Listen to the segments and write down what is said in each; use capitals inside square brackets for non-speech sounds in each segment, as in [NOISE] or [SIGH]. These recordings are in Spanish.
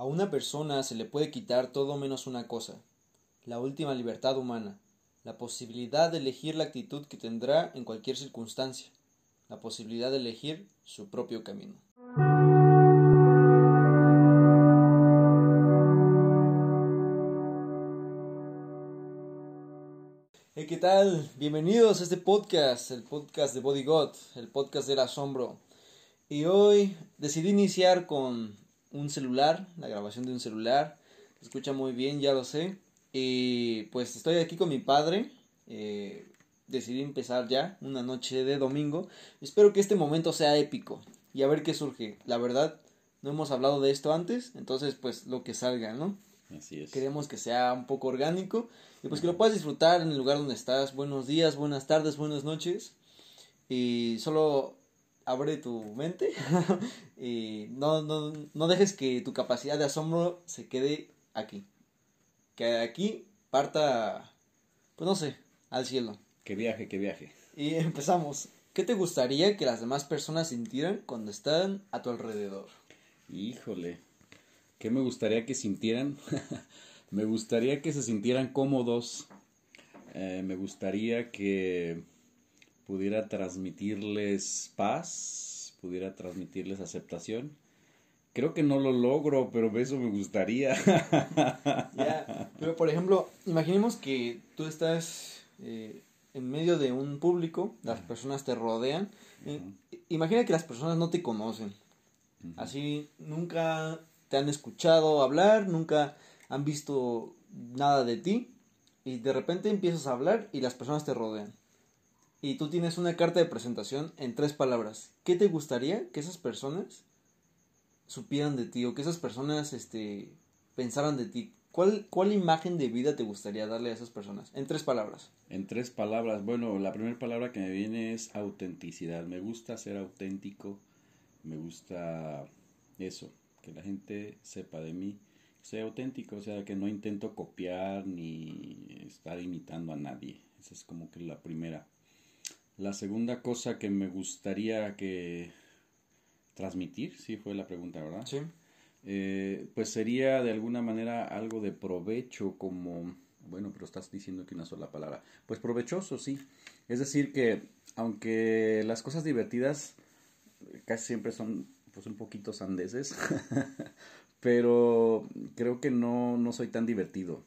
A una persona se le puede quitar todo menos una cosa, la última libertad humana, la posibilidad de elegir la actitud que tendrá en cualquier circunstancia, la posibilidad de elegir su propio camino. ¿qué tal? Bienvenidos a este podcast, el podcast de Body God, el podcast del asombro. Y hoy decidí iniciar con un celular, la grabación de un celular. Se escucha muy bien, ya lo sé. Y pues estoy aquí con mi padre. Eh, decidí empezar ya una noche de domingo. Espero que este momento sea épico y a ver qué surge. La verdad, no hemos hablado de esto antes, entonces pues lo que salga, ¿no? Así es. Queremos que sea un poco orgánico y pues que lo puedas disfrutar en el lugar donde estás. Buenos días, buenas tardes, buenas noches. Y solo abre tu mente [LAUGHS] y no, no, no dejes que tu capacidad de asombro se quede aquí. Que aquí parta, pues no sé, al cielo. Que viaje, que viaje. Y empezamos. ¿Qué te gustaría que las demás personas sintieran cuando están a tu alrededor? Híjole, ¿qué me gustaría que sintieran? [LAUGHS] me gustaría que se sintieran cómodos. Eh, me gustaría que pudiera transmitirles paz, pudiera transmitirles aceptación. Creo que no lo logro, pero eso me gustaría. [LAUGHS] Pero por ejemplo, imaginemos que tú estás eh, en medio de un público, las personas te rodean. Imagina que las personas no te conocen. Así nunca te han escuchado hablar, nunca han visto nada de ti. Y de repente empiezas a hablar y las personas te rodean y tú tienes una carta de presentación en tres palabras, ¿qué te gustaría que esas personas supieran de ti o que esas personas este, pensaran de ti? ¿Cuál, ¿Cuál imagen de vida te gustaría darle a esas personas? En tres palabras. En tres palabras. Bueno, la primera palabra que me viene es autenticidad. Me gusta ser auténtico. Me gusta eso, que la gente sepa de mí. Soy auténtico, o sea, que no intento copiar ni estar imitando a nadie. Esa es como que la primera. La segunda cosa que me gustaría que transmitir, sí fue la pregunta, ¿verdad? Sí. Eh, pues sería de alguna manera algo de provecho como, bueno, pero estás diciendo que una sola palabra. Pues provechoso, sí. Es decir que aunque las cosas divertidas casi siempre son pues un poquito sandeces, [LAUGHS] pero creo que no, no soy tan divertido.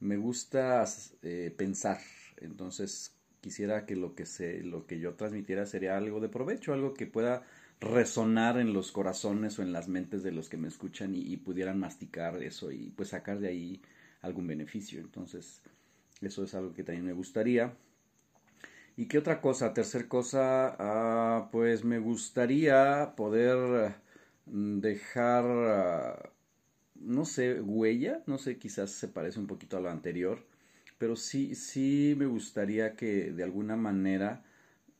Me gusta eh, pensar, entonces quisiera que lo que se, lo que yo transmitiera sería algo de provecho, algo que pueda resonar en los corazones o en las mentes de los que me escuchan y, pudieran masticar eso y pues sacar de ahí algún beneficio. Entonces, eso es algo que también me gustaría. ¿Y qué otra cosa? Tercer cosa, ah, pues me gustaría poder mm, dejar, ah, no sé, huella, no sé, quizás se parece un poquito a lo anterior, pero sí, sí me gustaría que de alguna manera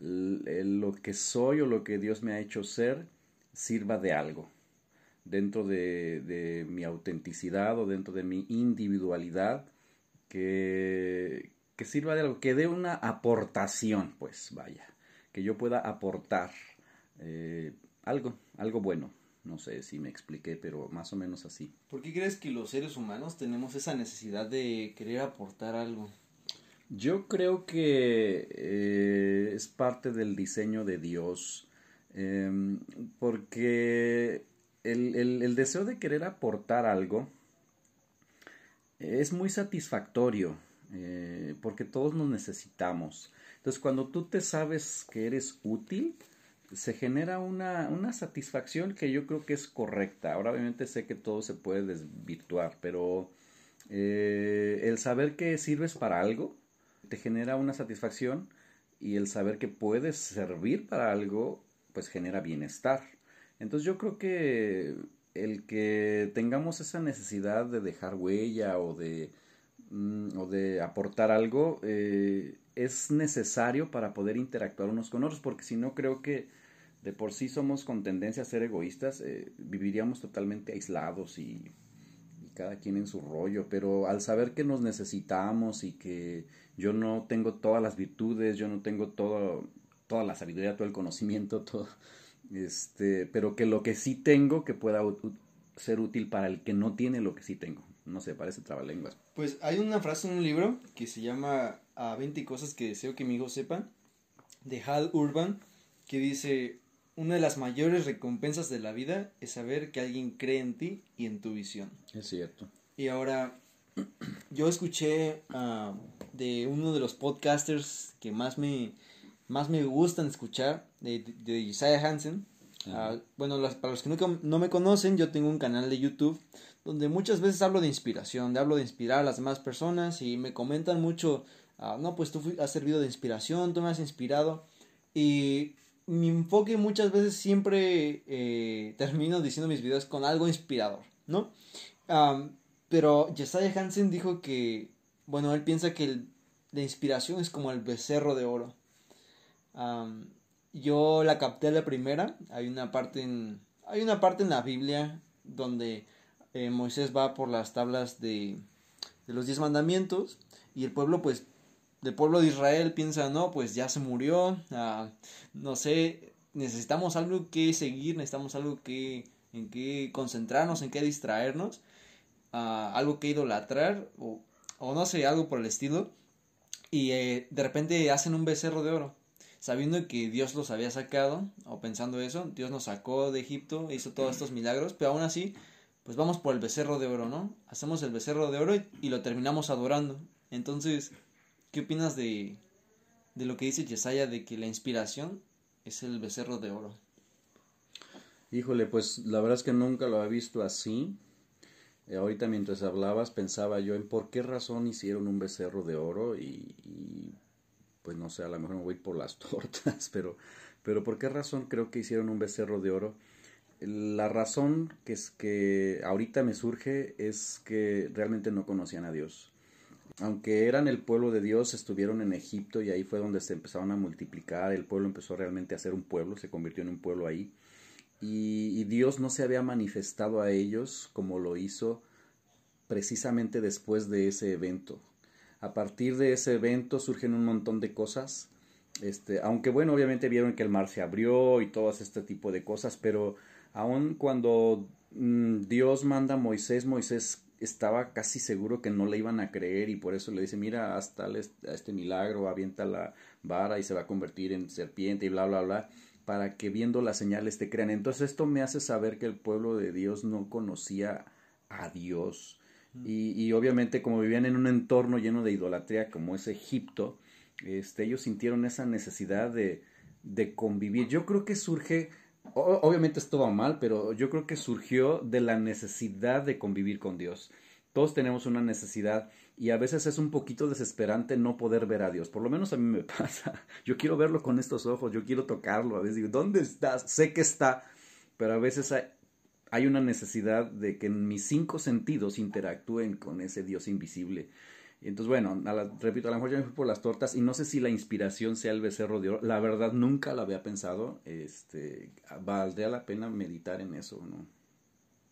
lo que soy o lo que Dios me ha hecho ser sirva de algo dentro de, mi autenticidad o dentro de mi individualidad que, que sirva de algo, que dé una aportación, pues vaya, que yo pueda aportar eh, algo, algo bueno. No sé si me expliqué, pero más o menos así. ¿Por qué crees que los seres humanos tenemos esa necesidad de querer aportar algo? Yo creo que eh, es parte del diseño de Dios, em, porque el, el, deseo de querer aportar algo es muy satisfactorio, eh, porque todos nos necesitamos. Entonces, cuando tú te sabes que eres útil, se genera una, una satisfacción que yo creo que es correcta. Ahora obviamente sé que todo se puede desvirtuar, pero eh, el saber que sirves para algo te genera una satisfacción y el saber que puedes servir para algo pues genera bienestar. Entonces yo creo que el que tengamos esa necesidad de dejar huella o de, mm, o de aportar algo eh, es necesario para poder interactuar unos con otros, porque si no creo que de por sí somos con tendencia a ser egoístas, eh, viviríamos totalmente aislados y, cada quien en su rollo, pero al saber que nos necesitamos y que yo no tengo todas las virtudes, yo no tengo todo, toda la sabiduría, todo el conocimiento, [LAUGHS] todo, este, pero que lo que sí tengo que pueda ser útil para el que no tiene lo que sí tengo. No sé, parece trabalenguas. Pues hay una frase en un libro que se llama A 20 cosas que deseo que mi hijo sepan, de Hal Urban, que dice, una de las mayores recompensas de la vida es saber que alguien cree en ti y en tu visión. Es cierto. Y ahora, [CLEARS THROAT] yo escuché ah, de uno de los podcasters que más me, más me gustan escuchar, de, de Isaiah Hansen. Ah, bueno, para los que no, no, me conocen, yo tengo un canal de YouTube donde muchas veces hablo de inspiración, de hablo de inspirar a las demás personas y me comentan mucho, ah, no, pues tú has servido de inspiración, tú me has inspirado. Y mi enfoque muchas veces siempre eh, termino diciendo mis videos con algo inspirador, ¿no? pero Jesiah Hansen dijo que, bueno, él piensa que la inspiración es como el becerro de oro. yo la capté la primera, hay una parte en, hay una parte en la Biblia donde eh, Moisés va por las tablas de, de los diez mandamientos y el pueblo pues del pueblo de Israel piensa, no, pues ya se murió, ah, no sé, necesitamos algo que seguir, necesitamos algo que, en que concentrarnos, en que distraernos, ah, algo que idolatrar, o, o, no sé, algo por el estilo, y eh, de repente hacen un becerro de oro, sabiendo que Dios los había sacado, o pensando eso, Dios nos sacó de Egipto, hizo todos estos milagros, pero aún así, pues vamos por el becerro de oro, ¿no? Hacemos el becerro de oro y, y lo terminamos adorando. Entonces, ¿Qué opinas de, de lo que dice Yesaya de que la inspiración es el becerro de oro? Híjole, pues la verdad es que nunca lo había visto así. Eh, ahorita mientras hablabas pensaba yo en por qué razón hicieron un becerro de oro y, pues no sé, a lo mejor me voy por las [LAUGHS] tortas, pero, pero por qué razón creo que hicieron un becerro de oro. La razón que es que ahorita me surge es que realmente no conocían a Dios aunque eran el pueblo de Dios, estuvieron en Egipto y ahí fue donde se empezaron a multiplicar, el pueblo empezó realmente a ser un pueblo, se convirtió en un pueblo ahí, y, Dios no se había manifestado a ellos como lo hizo precisamente después de ese evento. A partir de ese evento surgen un montón de cosas, este, aunque bueno, obviamente vieron que el mar se abrió y todo este tipo de cosas, pero aun cuando mm, Dios manda a Moisés, Moisés estaba casi seguro que no le iban a creer y por eso le dice, mira, hasta este milagro, avienta la vara y se va a convertir en serpiente y bla, bla, bla, para que viendo las señales te crean. Entonces esto me hace saber que el pueblo de Dios no conocía a Dios. Mm. Y, y obviamente como vivían en un entorno lleno de idolatría como es Egipto, este, ellos sintieron esa necesidad de, de convivir. Yo creo que surge obviamente esto va mal, pero yo creo que surgió de la necesidad de convivir con Dios. Todos tenemos una necesidad y a veces es un poquito desesperante no poder ver a Dios. Por lo menos a mí me [LAUGHS] pasa. Yo quiero verlo con estos ojos, yo quiero tocarlo. A veces digo, ¿dónde estás? Sé que está, pero a veces hay, hay una necesidad de que mis cinco sentidos interactúen con ese Dios invisible. Entonces, bueno, repito, a lo mejor ya me fui por las tortas y no sé si la inspiración sea el becerro de oro. La verdad, nunca lo había pensado. Este, valdría la pena meditar en eso, ¿no?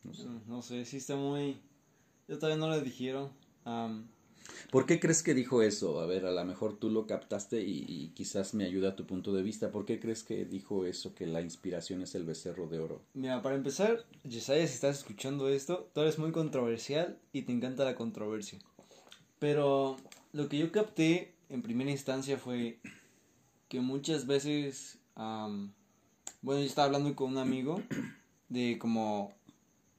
No sé. No sé, sí está muy... Yo todavía no le dijeron. ¿Por qué crees que dijo eso? A ver, a lo mejor tú lo captaste y, quizás me ayuda a tu punto de vista. ¿Por qué crees que dijo eso, que la inspiración es el becerro de oro? Mira, para empezar, Yesaya, si estás escuchando esto, tú eres muy controversial y te encanta la controversia. Pero lo que yo capté en primera instancia fue que muchas veces, bueno, yo estaba hablando con un amigo de como,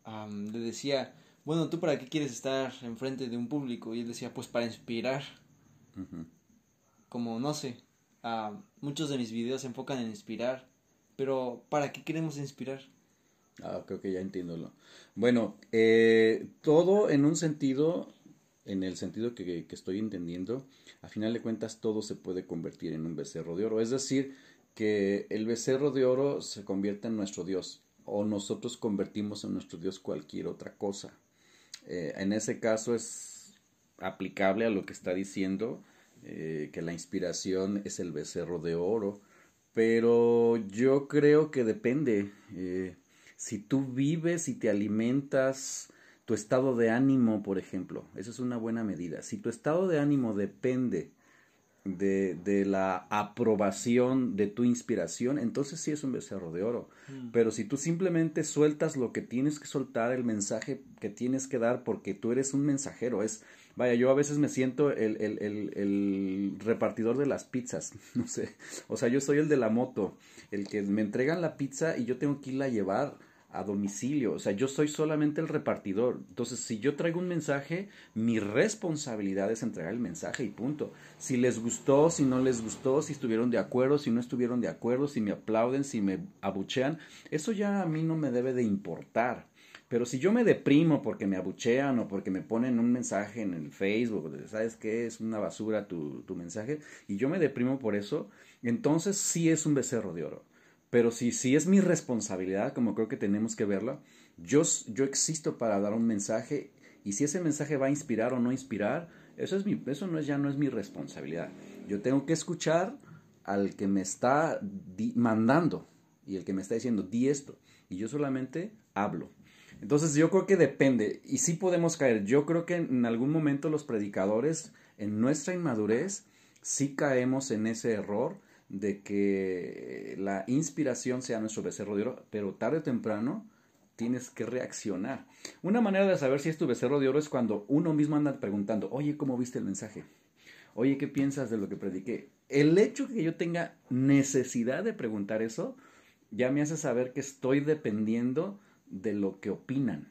le decía, bueno, ¿tú para qué quieres estar enfrente de un público? Y él decía, pues para inspirar. Como, no sé, muchos de mis videos se enfocan en inspirar, pero ¿para qué queremos inspirar? Ah, creo que ya entiendo. Bueno, eh, todo en un sentido en el sentido que, estoy entendiendo, a final de cuentas todo se puede convertir en un becerro de oro. Es decir, que el becerro de oro se convierte en nuestro Dios o nosotros convertimos en nuestro Dios cualquier otra cosa. Eh, en ese caso es aplicable a lo que está diciendo, eh, que la inspiración es el becerro de oro, pero yo creo que depende. Eh, si tú vives y te alimentas tu estado de ánimo, por ejemplo. Esa es una buena medida. Si tu estado de ánimo depende de, de, la aprobación de tu inspiración, entonces sí es un becerro de oro. Mm. Pero si tú simplemente sueltas lo que tienes que soltar, el mensaje que tienes que dar, porque tú eres un mensajero, es, vaya, yo a veces me siento el, el, el, el repartidor de las pizzas, [LAUGHS] no sé, o sea, yo soy el de la moto, el que me entregan la pizza y yo tengo que irla a llevar a domicilio. O sea, yo soy solamente el repartidor. Entonces, si yo traigo un mensaje, mi responsabilidad es entregar el mensaje y punto. Si les gustó, si no les gustó, si estuvieron de acuerdo, si no estuvieron de acuerdo, si me aplauden, si me abuchean, eso ya a mí no me debe de importar. Pero si yo me deprimo porque me abuchean o porque me ponen un mensaje en el Facebook, ¿sabes qué? Es una basura tu, tu mensaje, y yo me deprimo por eso, entonces sí es un becerro de oro. Pero si, si es mi responsabilidad, como creo que tenemos que verla, yo, yo existo para dar un mensaje y si ese mensaje va a inspirar o no inspirar, eso, es mi, eso no es, ya no es mi responsabilidad. Yo tengo que escuchar al que me está mandando y el que me está diciendo, di esto. Y yo solamente hablo. Entonces yo creo que depende y sí podemos caer. Yo creo que en algún momento los predicadores, en nuestra inmadurez, sí caemos en ese error de que la inspiración sea nuestro becerro de oro, pero tarde o temprano tienes que reaccionar. Una manera de saber si es tu becerro de oro es cuando uno mismo anda preguntando, oye, ¿cómo viste el mensaje? Oye, ¿qué piensas de lo que prediqué? El hecho que yo tenga necesidad de preguntar eso, ya me hace saber que estoy dependiendo de lo que opinan.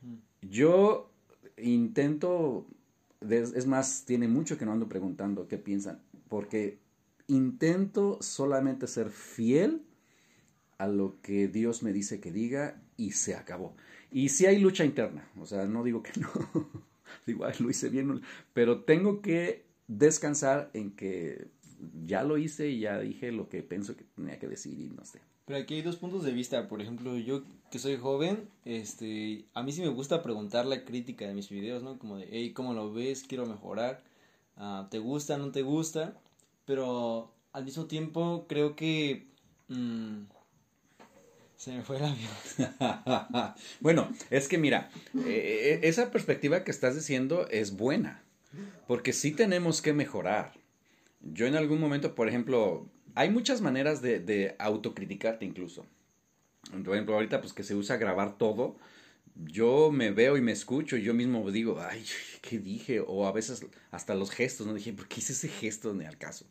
Mm. Yo intento, es más, tiene mucho que no ando preguntando qué piensan, porque intento solamente ser fiel a lo que Dios me dice que diga y se acabó. Y si hay lucha interna, o sea, no digo que [LAUGHS] no, digo, lo hice bien, pero tengo que descansar en que ya lo hice y ya dije lo que pienso que tenía que decir y no sé. Pero aquí hay dos puntos de vista, por ejemplo, yo que soy joven, este, a mí sí me gusta preguntar la crítica de mis videos, ¿no? Como de, hey, ¿cómo lo ves? Quiero mejorar, ah, ¿te gusta? ¿No te gusta? Pero al mismo tiempo creo que... Mm, se me fue el avión. [LAUGHS] bueno, es que mira, eh, esa perspectiva que estás diciendo es buena, porque sí tenemos que mejorar. Yo en algún momento, por ejemplo, hay muchas maneras de, de autocriticarte incluso. Por ejemplo, ahorita pues que se usa grabar todo, yo me veo y me escucho y yo mismo digo, ay, ¿qué dije? O a veces hasta los gestos, ¿no? Dije, ¿por qué hice ese gesto ni al caso?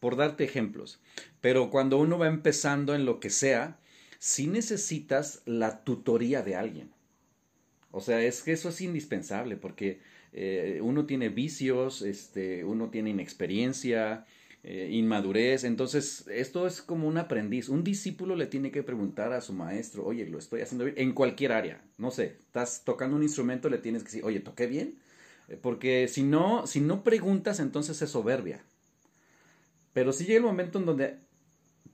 Por darte ejemplos. Pero cuando uno va empezando en lo que sea, sí necesitas la tutoría de alguien. O sea, es que eso es indispensable porque eh, uno tiene vicios, este, uno tiene inexperiencia, eh, inmadurez. Entonces, esto es como un aprendiz. Un discípulo le tiene que preguntar a su maestro, oye, lo estoy haciendo bien, en cualquier área. No sé, estás tocando un instrumento, le tienes que decir, oye, ¿toqué bien? Eh, porque si no, si no preguntas, entonces es soberbia. Pero si llega el momento en donde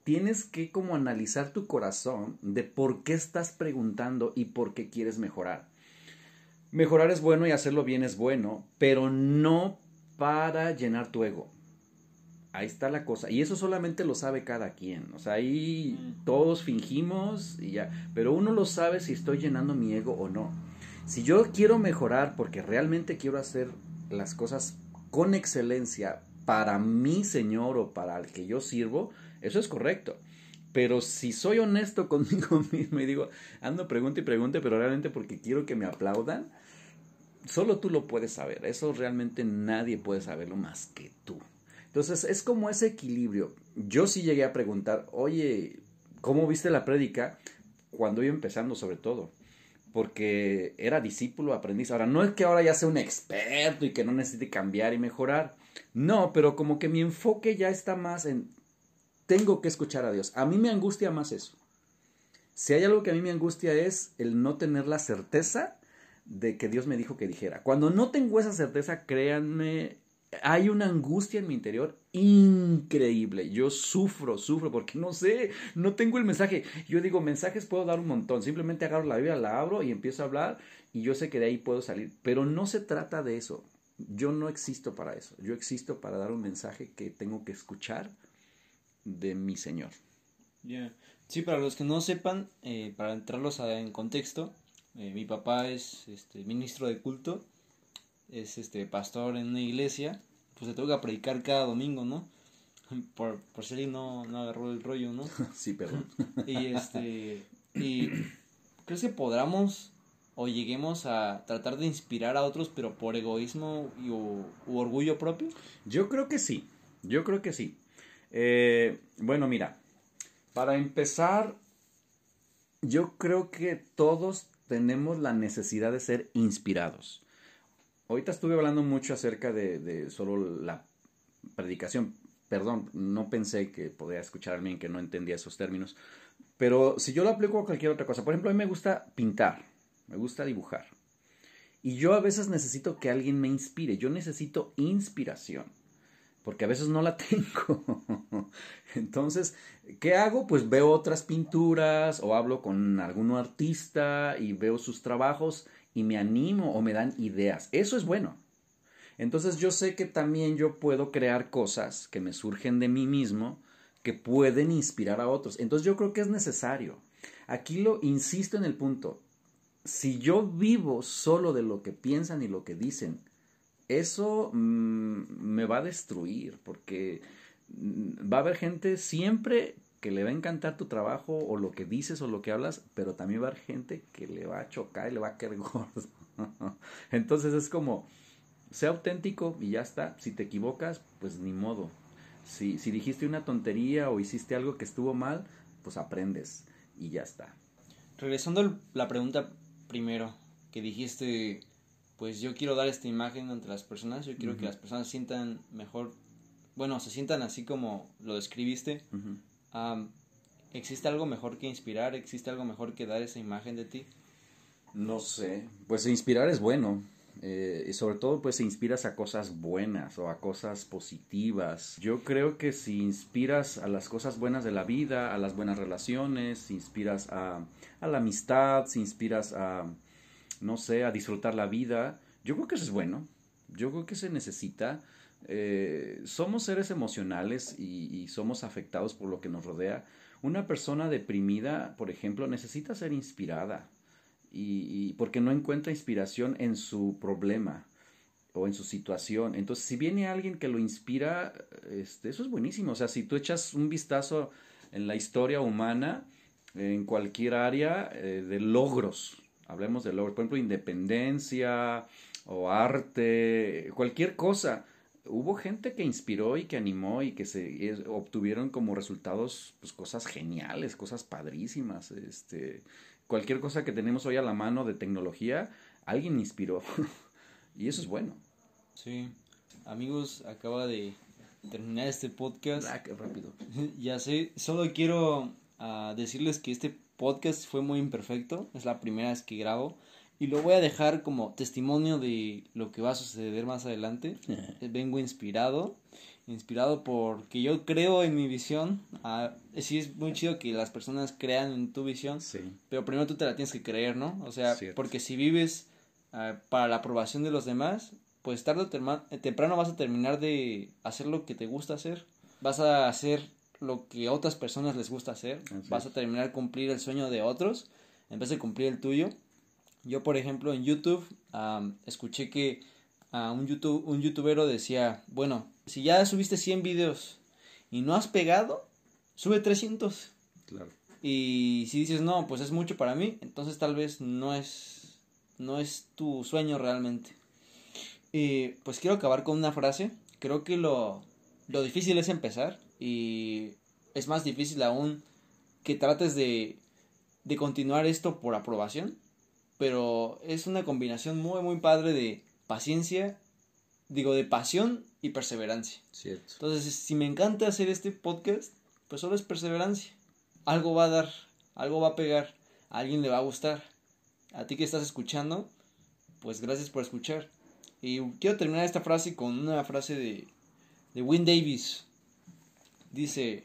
tienes que como analizar tu corazón de por qué estás preguntando y por qué quieres mejorar. Mejorar es bueno y hacerlo bien es bueno, pero no para llenar tu ego ahí está la cosa. Y eso solamente lo sabe cada quien. O sea, ahí todos fingimos y ya. Pero uno lo sabe si estoy llenando mi ego o no. Si yo quiero mejorar porque realmente quiero hacer las cosas con excelencia para mi Señor o para el que yo sirvo, eso es correcto. Pero si soy honesto [LAUGHS] conmigo mismo y digo, ando pregunta y pregunte, pero realmente porque quiero que me aplaudan, solo tú lo puedes saber. Eso realmente nadie puede saberlo más que tú. Entonces es como ese equilibrio. Yo sí llegué a preguntar, oye, ¿cómo viste la prédica? Cuando iba empezando sobre todo. Porque era discípulo, aprendiz. Ahora, no es que ahora ya sea un experto y que no necesite cambiar y mejorar. No, pero como que mi enfoque ya está más en, tengo que escuchar a Dios. A mí me angustia más eso. Si hay algo que a mí me angustia es el no tener la certeza de que Dios me dijo que dijera. Cuando no tengo esa certeza, créanme, hay una angustia en mi interior increíble. Yo sufro, sufro porque no sé, no tengo el mensaje. Yo digo, mensajes puedo dar un montón. Simplemente agarro la Biblia, la abro y empiezo a hablar y yo sé que de ahí puedo salir. Pero no se trata de eso. Yo no existo para eso. Yo existo para dar un mensaje que tengo que escuchar de mi Señor. Sí, para los que no sepan, eh, para entrarlos en contexto, eh, mi papá es este, ministro de culto es este pastor en una iglesia pues te toca predicar cada domingo, ¿no? [LAUGHS] Por, por si alguien no, no agarró el rollo, ¿no? [LAUGHS] sí, perdón. y este, y ¿crees que podamos o lleguemos a tratar de inspirar a otros, pero por egoísmo y, o, u orgullo propio? Yo creo que sí, yo creo que sí. Eh, bueno, mira, para empezar, yo creo que todos tenemos la necesidad de ser inspirados. Ahorita estuve hablando mucho acerca de, de solo la predicación. Perdón, no pensé que podía escuchar a alguien que no entendía esos términos. Pero si yo lo aplico a cualquier otra cosa, por ejemplo, a mí me gusta pintar, me gusta dibujar. Y yo a veces necesito que alguien me inspire, yo necesito inspiración, porque a veces no la [LAUGHS] tengo. Entonces, ¿qué hago? Pues veo otras pinturas o hablo con algún artista y veo sus trabajos y me animo o me dan ideas. Eso es bueno. Entonces yo sé que también yo puedo crear cosas que me surgen de mí mismo que pueden inspirar a otros. Entonces yo creo que es necesario. Aquí lo insisto en el punto. Si yo vivo solo de lo que piensan y lo que dicen, eso mmm, me va a destruir porque va a haber gente siempre que le va a encantar tu trabajo o lo que dices o lo que hablas, pero también va a haber gente que le va a chocar y le va a quedar [LAUGHS] gordo. Entonces es como, sea auténtico y ya está. Si te equivocas, pues ni modo. Si, si dijiste una tontería o hiciste algo que estuvo mal, pues aprendes y ya está. Regresando a la pregunta primero, que dijiste, pues yo quiero dar esta imagen ante las personas, yo quiero uh -huh. que las personas sientan mejor, bueno, se sientan así como lo describiste. Uh -huh. Um, ¿Existe algo mejor que inspirar? ¿Existe algo mejor que dar esa imagen de ti? No sé. Pues inspirar es bueno. Eh, y sobre todo, pues inspiras a cosas buenas o a cosas positivas. Yo creo que si inspiras a las cosas buenas de la vida, a las buenas relaciones, si inspiras a, a la amistad, si inspiras a, no sé, a disfrutar la vida, yo creo que eso es bueno. Yo creo que se necesita. Eh, somos seres emocionales y, somos afectados por lo que nos rodea. Una persona deprimida, por ejemplo, necesita ser inspirada y, y, porque no encuentra inspiración en su problema o en su situación. Entonces, si viene alguien que lo inspira, este, eso es buenísimo. O sea, si tú echas un vistazo en la historia humana, en cualquier área eh, de logros, hablemos de logros, por ejemplo, independencia o arte, cualquier cosa hubo gente que inspiró y que animó y que se es, obtuvieron como resultados pues cosas geniales, cosas padrísimas, este cualquier cosa que tenemos hoy a la mano de tecnología, alguien inspiró. [LAUGHS] y eso es bueno. Sí. Amigos, acaba de terminar este podcast. Ah, qué rápido. [LAUGHS] ya sé, solo quiero uh, decirles que este podcast fue muy imperfecto, es la primera vez que grabo y lo voy a dejar como testimonio de lo que va a suceder más adelante. Vengo inspirado, inspirado porque yo creo en mi visión. Ah, sí es muy chido que las personas crean en tu visión, sí. pero primero tú te la tienes que creer, ¿no? O sea, Cierto. porque si vives uh, para la aprobación de los demás, pues tarde o temprano vas a terminar de hacer lo que te gusta hacer. Vas a hacer lo que a otras personas les gusta hacer. Así vas a terminar cumplir el sueño de otros en vez de cumplir el tuyo. Yo, por ejemplo, en YouTube um, escuché que uh, un, YouTube, un youtubero decía, bueno, si ya subiste 100 videos y no has pegado, sube 300. Claro. Y si dices, no, pues es mucho para mí, entonces tal vez no es, no es tu sueño realmente. Y pues quiero acabar con una frase. Creo que lo, lo difícil es empezar y es más difícil aún que trates de, de continuar esto por aprobación pero es una combinación muy muy padre de paciencia, digo de pasión y perseverancia. Cierto. Entonces, si me encanta hacer este podcast, pues solo es perseverancia. Algo va a dar, algo va a pegar, a alguien le va a gustar. A ti que estás escuchando, pues gracias por escuchar. Y quiero terminar esta frase con una frase de, de Win Davis. Dice,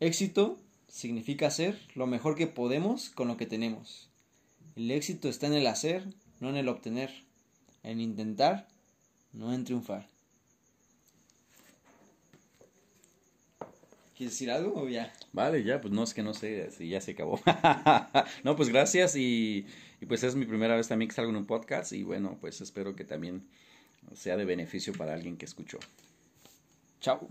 éxito significa hacer lo mejor que podemos con lo que tenemos. El éxito está en el hacer, no en el obtener. En intentar, no en triunfar. ¿Quieres decir algo o ya? Vale, ya, pues no es que no sé si ya se acabó. [LAUGHS] no, pues gracias y, y, pues es mi primera vez también que salgo en un podcast y bueno, pues espero que también sea de beneficio para alguien que escuchó. Chao.